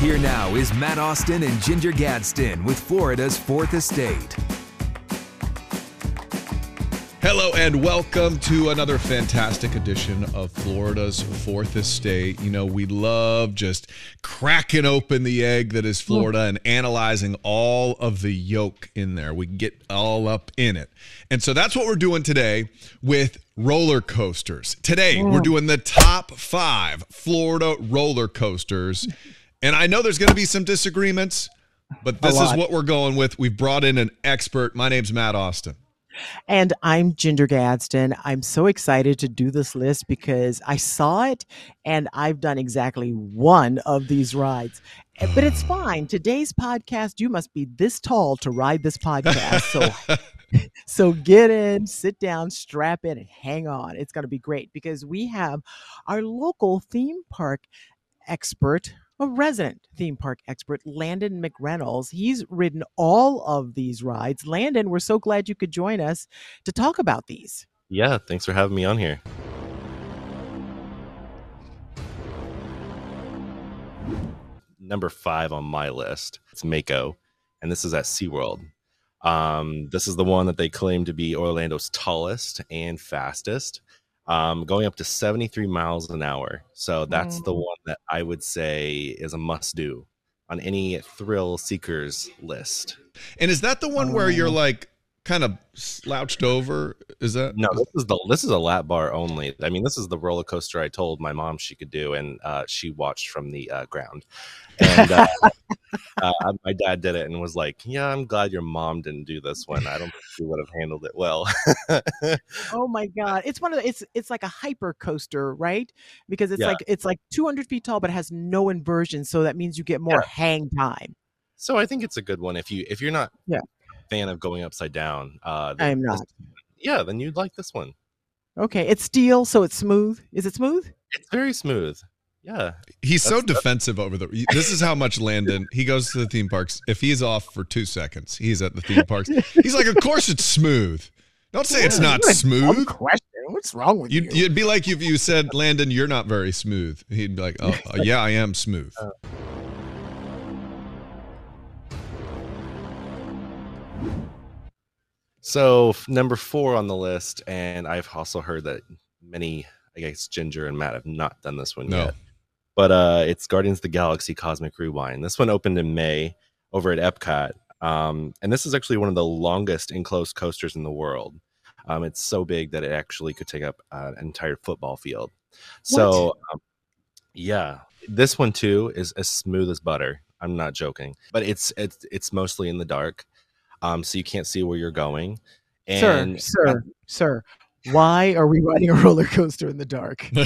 Here now is Matt Austin and Ginger Gadsden with Florida's Fourth Estate. Hello and welcome to another fantastic edition of Florida's Fourth Estate. You know, we love just cracking open the egg that is Florida and analyzing all of the yolk in there. We get all up in it. And so that's what we're doing today with roller coasters. Today, we're doing the top five Florida roller coasters. And I know there's going to be some disagreements, but this is what we're going with. We've brought in an expert. My name's Matt Austin. And I'm Ginger Gadsden. I'm so excited to do this list because I saw it and I've done exactly one of these rides. Eh, But it's fine. Today's podcast, you must be this tall to ride this podcast. So so get in, sit down, strap in, and hang on. It's going to be great because we have our local theme park expert, a resident theme park expert, Landon McReynolds. He's ridden all of these rides. Landon, we're so glad you could join us to talk about these. Yeah, thanks for having me on here. Number five on my list, it's Mako, and this is at SeaWorld. Um, this is the one that they claim to be Orlando's tallest and fastest, um, going up to 73 miles an hour. So that's the one that I would say is a must do on any thrill seekers list. And is that the one where you're like kind of slouched over? Is that No, this is the this is a lap bar only. I mean, this is the roller coaster I told my mom she could do, and uh, she watched from the uh, ground. And uh, uh, my dad did it and was like, "Yeah, I'm glad your mom didn't do this one. I don't think she would have handled it well." Oh my god. It's one of the, it's it's like a hyper coaster, right? Because it's Yeah. like it's like 200 feet tall but it has no inversion, so that means you get more hang time. so I think it's a good one if you if you're not Yeah. A fan of going upside down. Uh, I am this- not. yeah, then you'd like this one. Okay, it's steel, so it's smooth. Is it smooth? It's very smooth. Yeah, he's so That's- that's- defensive over the this is how much Landon he goes to the theme parks. If he's off for two seconds, he's at the theme parks. He's like, Of course it's smooth. Don't say it's not smooth. question. What's wrong with You'd, you? you'd be like if you said, Landon, you're not very smooth. He'd be like, Oh, uh, yeah, I am smooth. So number four on the list, and I've also heard that many, I guess Ginger and Matt have not done this one No. yet. But uh, it's Guardians of the Galaxy Cosmic Rewind. This one opened in May over at Epcot, um, and this is actually one of the longest enclosed coasters in the world. Um, it's so big that it actually could take up uh, an entire football field. So, um, yeah, this one too is as smooth as butter. I'm not joking, but it's it's it's mostly in the dark, um, so you can't see where you're going. And sir, sir, sir. Why are we riding a roller coaster in the dark?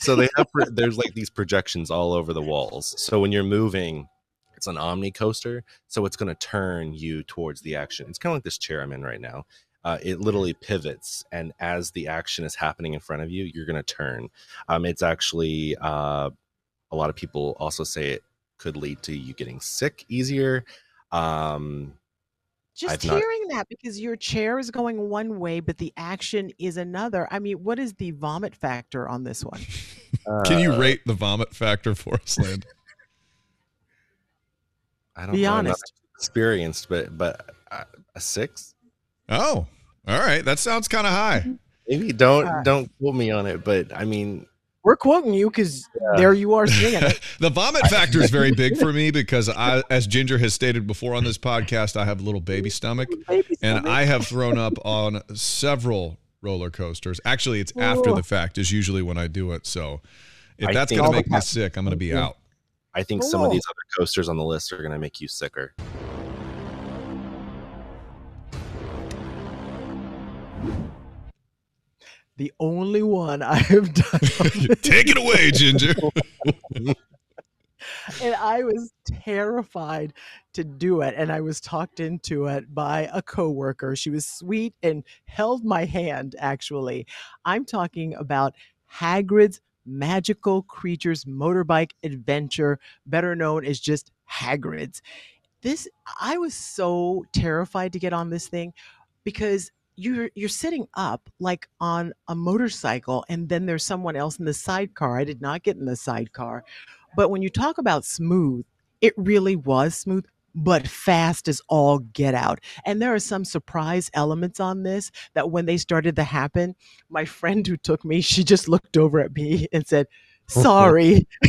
so they have there's like these projections all over the walls. So when you're moving, it's an omni coaster, so it's going to turn you towards the action. It's kind of like this chair I'm in right now. Uh, it literally pivots, and as the action is happening in front of you, you're going to turn. Um, it's actually uh, a lot of people also say it could lead to you getting sick easier. Um, Just I've not- hearing that because your chair is going one way, but the action is another. I mean, what is the vomit factor on this one? Can you uh, rate the vomit factor for us, Land? I don't Be know. Honest. experienced, but but uh, a six. Oh, all right. That sounds kind of high. Maybe don't Uh, don't quote me on it, but I mean, We're quoting you because there you are singing it. the vomit factor is very big for me because I, as Ginger has stated before on this podcast, I have a little baby stomach. Baby and. I have thrown up on several roller coasters. Actually, it's after the fact is usually when I do it. So if I that's going to make me sick, I'm going to be out. I think some of these other coasters on the list are going to make you sicker. The only one I have done. Take it away, Ginger. and I was terrified to do it. And I was talked into it by a coworker. She was sweet and held my hand, actually. I'm talking about Hagrid's Magical Creatures Motorbike Adventure, better known as just Hagrid's. This I was so terrified to get on this thing because you're you're sitting up like on a motorcycle and then there's someone else in the sidecar. I did not get in the sidecar But when you talk about smooth, it really was smooth, but fast as all get out. And there are some surprise elements on this that when they started to happen, my friend who took me, she just looked over at me and said, oh. Sorry.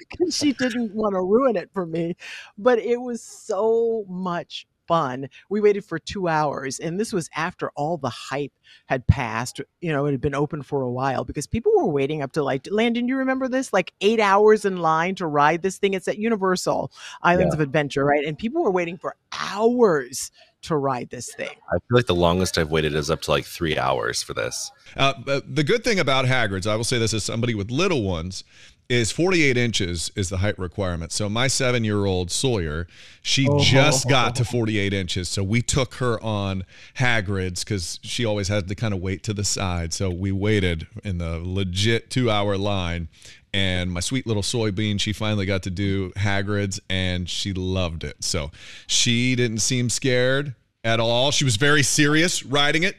she didn't want to ruin it for me. But it was so much fun. We waited for two hours, and this was after all the hype had passed. You know, it had been open for a while because people were waiting up to like Landon. You remember this? Like eight hours in line to ride this thing. It's at Universal Islands yeah. of Adventure, right? And people were waiting for hours to ride this thing. I feel like the longest I've waited is up to like three hours for this. Uh, the good thing about Hagrid's, I will say this as somebody with little ones, is 48 inches is the height requirement. So my seven year old Sawyer, she oh. just got to 48 inches. So we took her on Hagrid's because she always had to kind of wait to the side. So we waited in the legit two hour line. And my sweet little soybean, she finally got to do Hagrid's and she loved it. So she didn't seem scared at all. She was very serious riding it.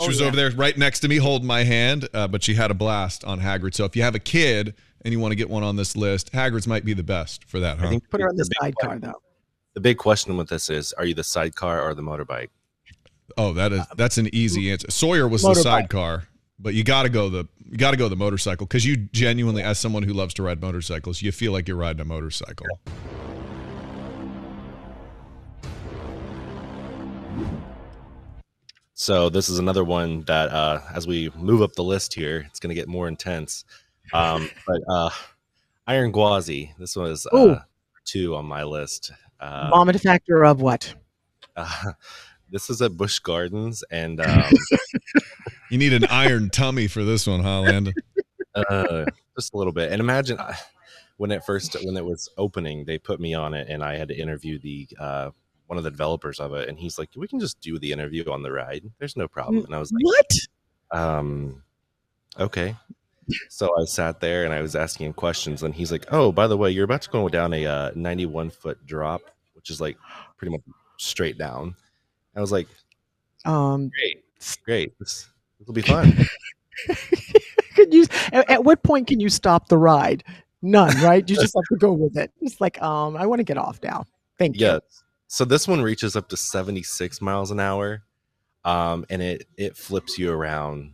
She oh, was yeah. over there right next to me holding my hand, uh, but she had a blast on Hagrid. So if you have a kid, and you want to get one on this list, Hagrid's might be the best for that. Huh? I think put her on the, the sidecar though. The big question with this is: Are you the sidecar or the motorbike? Oh, that is that's an easy answer. Sawyer was motorbike. the sidecar, but you got to go the you got to go the motorcycle because you genuinely, as someone who loves to ride motorcycles, you feel like you're riding a motorcycle. So this is another one that, uh, as we move up the list here, it's going to get more intense. Um, but uh, Iron Gwazi, this was uh, two on my list. Uh, Vomit factor of what? Uh, this is at Busch Gardens, and um, you need an iron tummy for this one, Holland. Uh, just a little bit. And imagine uh, when it first when it was opening, they put me on it, and I had to interview the uh, one of the developers of it, and he's like, "We can just do the interview on the ride. There's no problem." And I was like, "What?" Um, okay so I sat there and I was asking him questions, and he's like, "Oh, by the way, you're about to go down a uh, 91 foot drop, which is like pretty much straight down." I was like, "Um, great, great, this will be fun." could you? At, at what point can you stop the ride? None, right? You just have to go with it. It's like, um, I want to get off now. Thank you. Yes. So this one reaches up to 76 miles an hour, um, and it it flips you around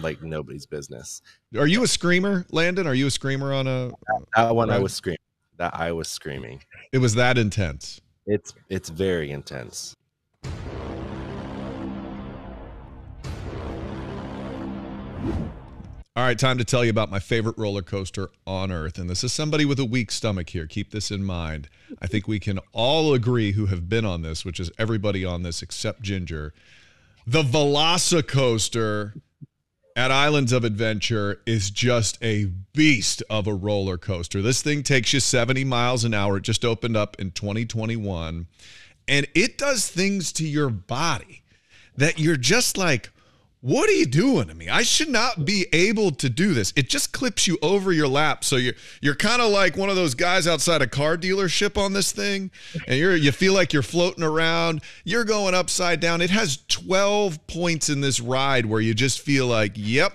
like nobody's business. Are you a screamer, Landon? Are you a screamer on a that, that one? I was screaming. That I was screaming. It was that intense. It's it's very intense. All right, time to tell you about my favorite roller coaster on earth. And this is somebody with a weak stomach here. Keep this in mind. I think we can all agree who have been on this, which is everybody on this except Ginger. The Velocicoaster at Islands of Adventure is just a beast of a roller coaster. This thing takes you 70 miles an hour. It just opened up in 2021. And it does things to your body that you're just like, what are you doing to me? I should not be able to do this. It just clips you over your lap. So you're you're kind of like one of those guys outside a car dealership on this thing, and you're you feel like you're floating around. You're going upside down. It has 12 points in this ride where you just feel like, yep,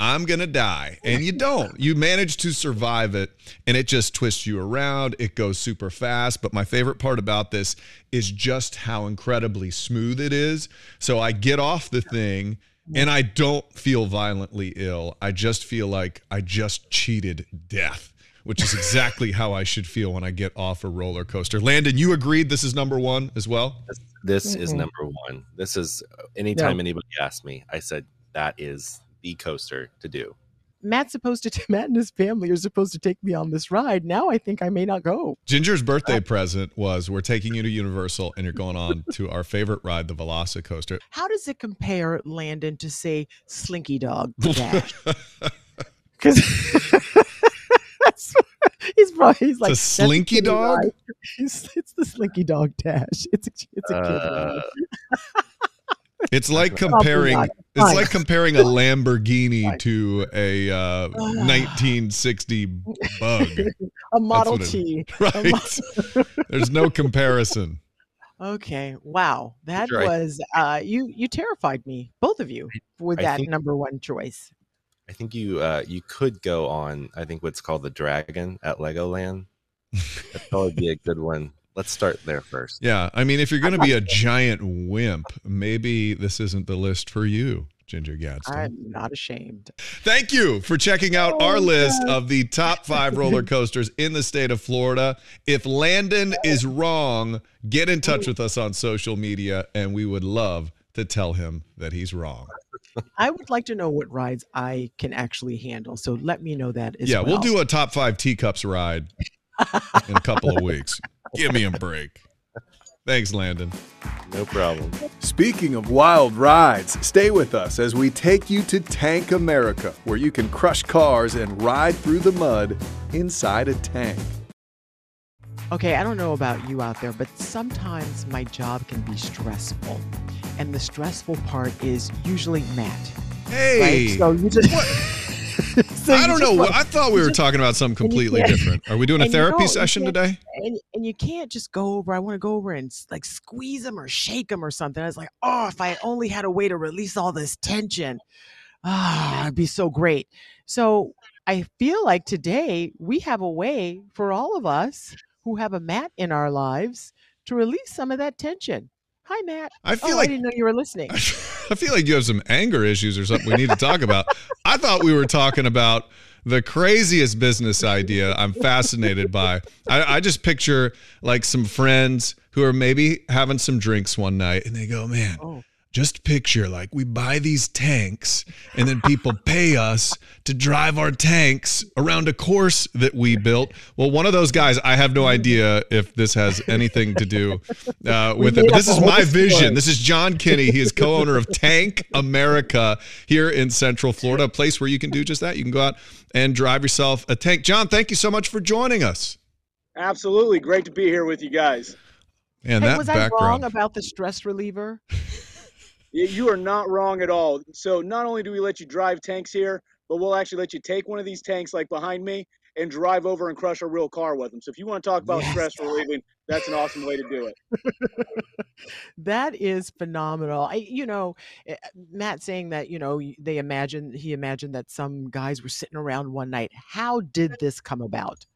I'm going to die. And you don't. You manage to survive it, and it just twists you around. It goes super fast. But my favorite part about this is just how incredibly smooth it is. So I get off the thing and I don't feel violently ill. I just feel like I just cheated death, which is exactly how I should feel when I get off a roller coaster. Landon, you agreed this is number one as well? This, this mm-hmm. is number one. This is anytime yeah. anybody asks me, I said, that is the coaster to do. Matt's supposed to, Matt and his family are supposed to take me on this ride. Now I think I may not go. Ginger's birthday uh, present was we're taking you to Universal and you're going on to our favorite ride, the Velocicoaster. How does it compare, Landon, to say Slinky Dog Dash? Because he's probably he's like it's a Slinky Dog. It's, the Slinky Dog Dash. It's a, it's a uh, kid. It's like comparing it's like comparing a Lamborghini to a uh, 1960 bug. A Model T. Right. There's no comparison. Okay. Wow. That was uh you you terrified me, both of you, with I that think, number one choice. I think you uh, you could go on. I think what's called the Dragon at Legoland. That'd probably be a good one. Let's start there first. Yeah, I mean, if you're going to be a giant wimp, maybe this isn't the list for you, Ginger Gadsden. I'm not ashamed. Thank you for checking out Oh, our list of the top five roller coasters in the state of Florida. If Landon is wrong, get in touch with us on social media, and we would love to tell him that he's wrong. I would like to know what rides I can actually handle. So let me know that as yeah, well. we'll do a top five teacups ride in a couple of weeks. Give me a break. Thanks, Landon. No problem. Speaking of wild rides, stay with us as we take you to Tank America, where you can crush cars and ride through the mud inside a tank. Okay, I don't know about you out there, but sometimes my job can be stressful. And the stressful part is usually Matt. Hey, Right? So you just So I don't know. want- I thought we were just- talking about something completely different. Are we doing a therapy session today? and, and you can't just go over. I want to go over and like squeeze them or shake them or something. I was like, oh, if I only had a way to release all this tension, ah, it'd be so great. So I feel like today we have a way for all of us who have a Matt in our lives to release some of that tension. Hi, Matt. I feel oh, I didn't know you were listening. I feel like you have some anger issues or something we need to talk about. I thought we were talking about the craziest business idea I'm fascinated by. I, I just picture like some friends who are maybe having some drinks one night and they go, man, Oh. Just picture like we buy these tanks and then people pay us to drive our tanks around a course that we built. Well, one of those guys, I have no idea if this has anything to do uh, with it. But this is my vision. This is John Kinney. He is co-owner of Tank America here in Central Florida, a place where you can do just that. You can go out and drive yourself a tank. John, thank you so much for joining us. Absolutely. Great to be here with you guys. And Hey, that was I wrong about the stress reliever? You are not wrong at all. So, not only do we let you drive tanks here, but we'll actually let you take one of these tanks, like behind me, and drive over and crush a real car with them. So, if you want to talk about Yes. stress relieving, that's an awesome way to do it. That is phenomenal. I, you know, eh, Matt saying that, you know, they imagined, he imagined that some guys were sitting around one night. How did this come about?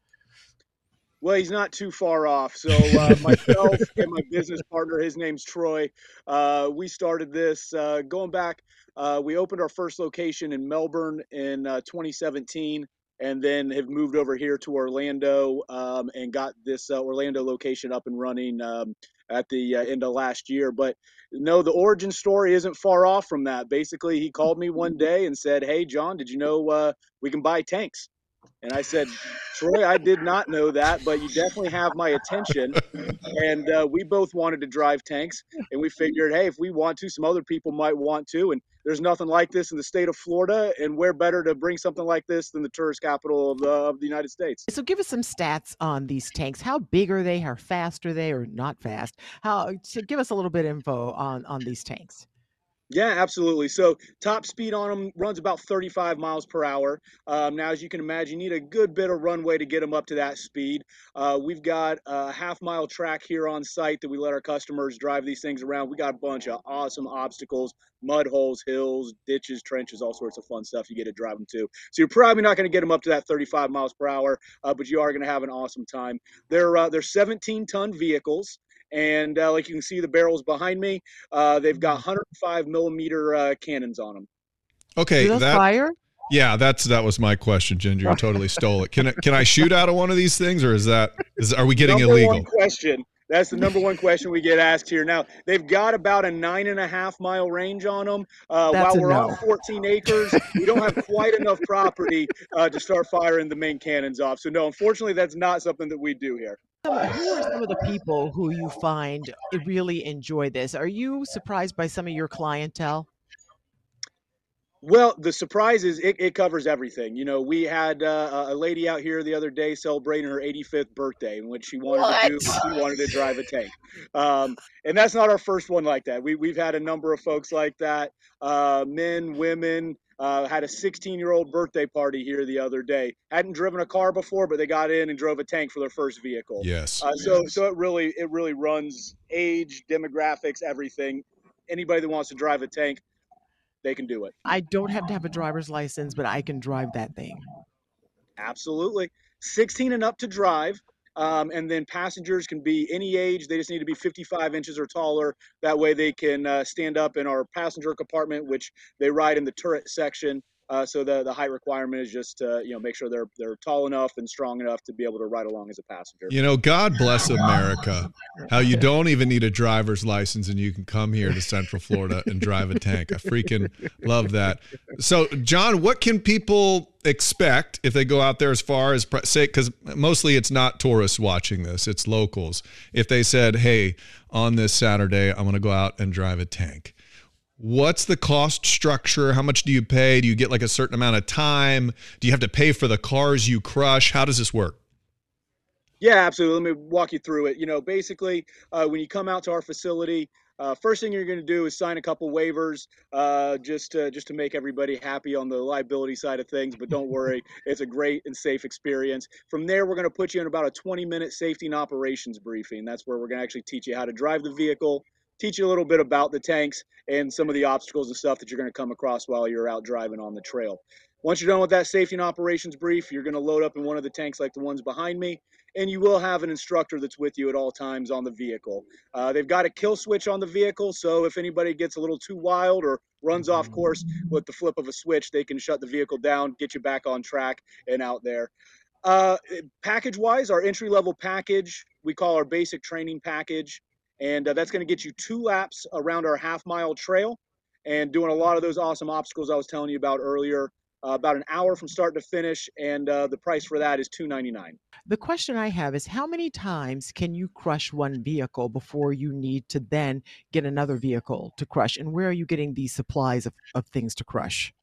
Well, he's not too far off. So, uh, myself and my business partner, his name's Troy, uh, we started this uh, going back. Uh, we opened our first location in Melbourne in uh, 2017 and then have moved over here to Orlando um, and got this uh, Orlando location up and running um, at the uh, end of last year. But no, the origin story isn't far off from that. Basically, he called me one day and said, Hey, John, did you know uh, we can buy tanks? And I said, Troy, I did not know that, but you definitely have my attention. And uh, we both wanted to drive tanks, and we figured, hey, if we want to, some other people might want to. And there's nothing like this in the state of Florida, and where better to bring something like this than the tourist capital of the, of the United States? So give us some stats on these tanks. How big are they? How fast are they or not fast? How give us a little bit of info on on these tanks. Yeah, absolutely. So top speed on them runs about 35 miles per hour. Um, now, as you can imagine, you need a good bit of runway to get them up to that speed. Uh, we've got a half mile track here on site that we let our customers drive these things around. We got a bunch of awesome obstacles, mud holes, hills, ditches, trenches, all sorts of fun stuff you get to drive them to. So you're probably not going to get them up to that 35 miles per hour, uh, but you are going to have an awesome time. They're uh, they're 17 ton vehicles. And uh, like you can see the barrels behind me, uh, they've got 105 millimeter uh, cannons on them. Okay, Do that fire? yeah, that's that was my question, Ginger. You totally stole it. Can I, can I shoot out of one of these things, or is that is are we getting number illegal? One question. That's the number one question we get asked here. Now they've got about a nine and a half mile range on them. Uh, while we're no. on 14 acres, we don't have quite enough property uh, to start firing the main cannons off. So no, unfortunately, that's not something that we do here. Some- Who are some of the people who you find really enjoy this? Are you surprised by some of your clientele? Well, the surprise is it, it covers everything. You know, we had uh, a lady out here the other day celebrating her 85th birthday, in which she wanted to do, she wanted to drive a tank. Um, and that's not our first one like that. We, we've had a number of folks like that, uh, men, women. Uh, had a 16 year old birthday party here the other day. Hadn't driven a car before, but they got in and drove a tank for their first vehicle. Yes. Uh, so so it really it really runs age, demographics, everything. Anybody that wants to drive a tank, they can do it. I don't have to have a driver's license, but I can drive that thing. Absolutely. 16 and up to drive. Um, and then passengers can be any age. They just need to be 55 inches or taller. That way they can uh, stand up in our passenger compartment, which they ride in the turret section. Uh, so the, the height requirement is just to you know make sure they're they're tall enough and strong enough to be able to ride along as a passenger. You know, God bless America. How you don't even need a driver's license and you can come here to Central Florida and drive a tank. I freaking love that. So, John, what can people expect if they go out there as far as say because mostly it's not tourists watching this, it's locals. If they said, "Hey, on this Saturday, I'm going to go out and drive a tank." What's the cost structure? How much do you pay? Do you get like a certain amount of time? Do you have to pay for the cars you crush? How does this work? Yeah, absolutely. Let me walk you through it. You know, basically, uh, when you come out to our facility, uh, first thing you're going to do is sign a couple waivers, uh, just to, just to make everybody happy on the liability side of things. But don't worry, it's a great and safe experience. From there, we're going to put you in about a 20 minute safety and operations briefing. That's where we're going to actually teach you how to drive the vehicle, teach you a little bit about the tanks and some of the obstacles and stuff that you're going to come across while you're out driving on the trail. Once you're done with that safety and operations brief, you're going to load up in one of the tanks like the ones behind me, and you will have an instructor that's with you at all times on the vehicle. Uh, they've got a kill switch on the vehicle, so if anybody gets a little too wild or runs off course with the flip of a switch, they can shut the vehicle down, get you back on track and out there. Uh, package wise, our entry level package, we call our basic training package and uh, that's going to get you two laps around our half mile trail and doing a lot of those awesome obstacles I was telling you about earlier. Uh, about an hour from start to finish, and uh, the price for that is two ninety nine. The question I have is how many times can you crush one vehicle before you need to then get another vehicle to crush? And where are you getting these supplies of, of things to crush?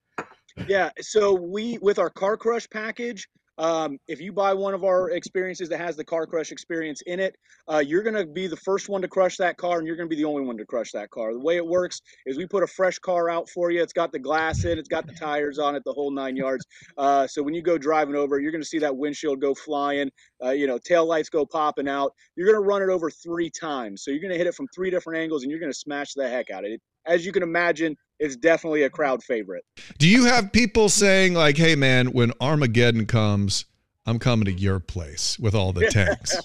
Yeah, so we with our car crush package, um, if you buy one of our experiences that has the car crush experience in it, uh, you're going to be the first one to crush that car and you're going to be the only one to crush that car. The way it works is we put a fresh car out for you. It's got the glass in, it's got the tires on it, the whole nine yards. Uh, so when you go driving over, you're going to see that windshield go flying, uh, you know, tail lights go popping out. You're going to run it over three times. So you're going to hit it from three different angles and you're going to smash the heck out of it. As you can imagine, it's definitely a crowd favorite. Do you have people saying like, "Hey, man, when Armageddon comes, I'm coming to your place with all the tanks"?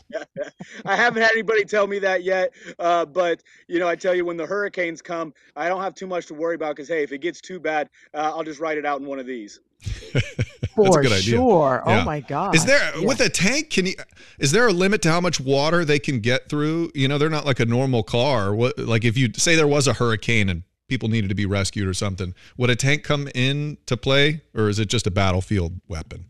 I haven't had anybody tell me that yet, uh, but you know, I tell you, when the hurricanes come, I don't have too much to worry about because hey, if it gets too bad, uh, I'll just write it out in one of these. For sure. Oh my god. Is there yeah. with a tank? Can you? Is there a limit to how much water they can get through? You know, they're not like a normal car. What like if you say there was a hurricane and people needed to be rescued or something. Would a tank come in to play, or is it just a battlefield weapon?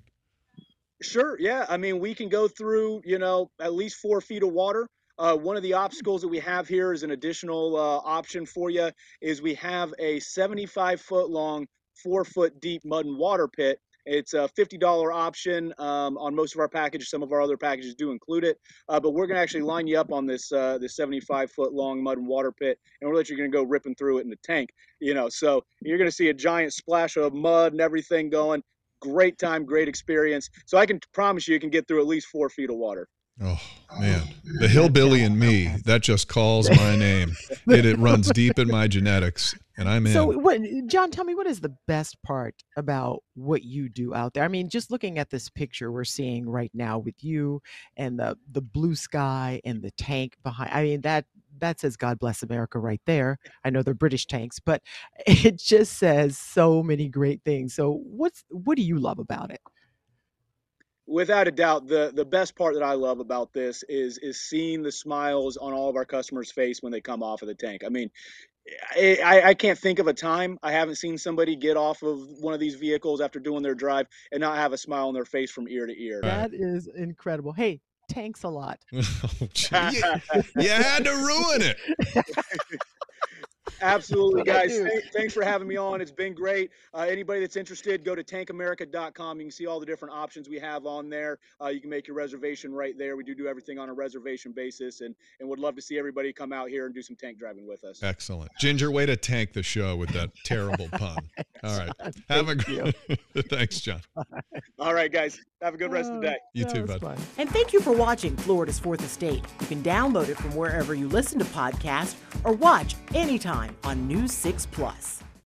Sure. Yeah. I mean, we can go through, you know, at least four feet of water. Uh, one of the obstacles that we have here is an additional uh, option for you is we have a 75 foot long, four foot deep mud and water pit it's a $50 option um, on most of our packages. Some of our other packages do include it, uh, but we're going to actually line you up on this uh, this 75 foot long mud and water pit, and we're you going to go ripping through it in the tank. You know, so you're going to see a giant splash of mud and everything going. Great time, great experience. So I can promise you, you can get through at least four feet of water. Oh man, the hillbilly in me that just calls my name. It, it runs deep in my genetics, and I'm in. So, what, John, tell me what is the best part about what you do out there? I mean, just looking at this picture we're seeing right now with you and the the blue sky and the tank behind. I mean, that that says God bless America right there. I know they're British tanks, but it just says so many great things. So, what's what do you love about it? without a doubt the the best part that i love about this is is seeing the smiles on all of our customers face when they come off of the tank i mean I, I can't think of a time I haven't seen somebody get off of one of these vehicles after doing their drive and not have a smile on their face from ear to ear. That is incredible. Hey, tanks a lot. oh, you, you had to ruin it. Absolutely, guys. thanks for having me on. It's been great. Uh, anybody that's interested, go to tankamerica.com. You can see all the different options we have on there. Uh, you can make your reservation right there. We do do everything on a reservation basis, and and would love to see everybody come out here and do some tank driving with us. Excellent, Ginger. Way to tank the show with that terrible pun. All right, have a good. thanks, John. All right, guys. Have a good rest of the oh, day. You too, bud. Fun. And thank you for watching Florida's Fourth Estate. You can download it from wherever you listen to podcasts or watch anytime on News 6 Plus.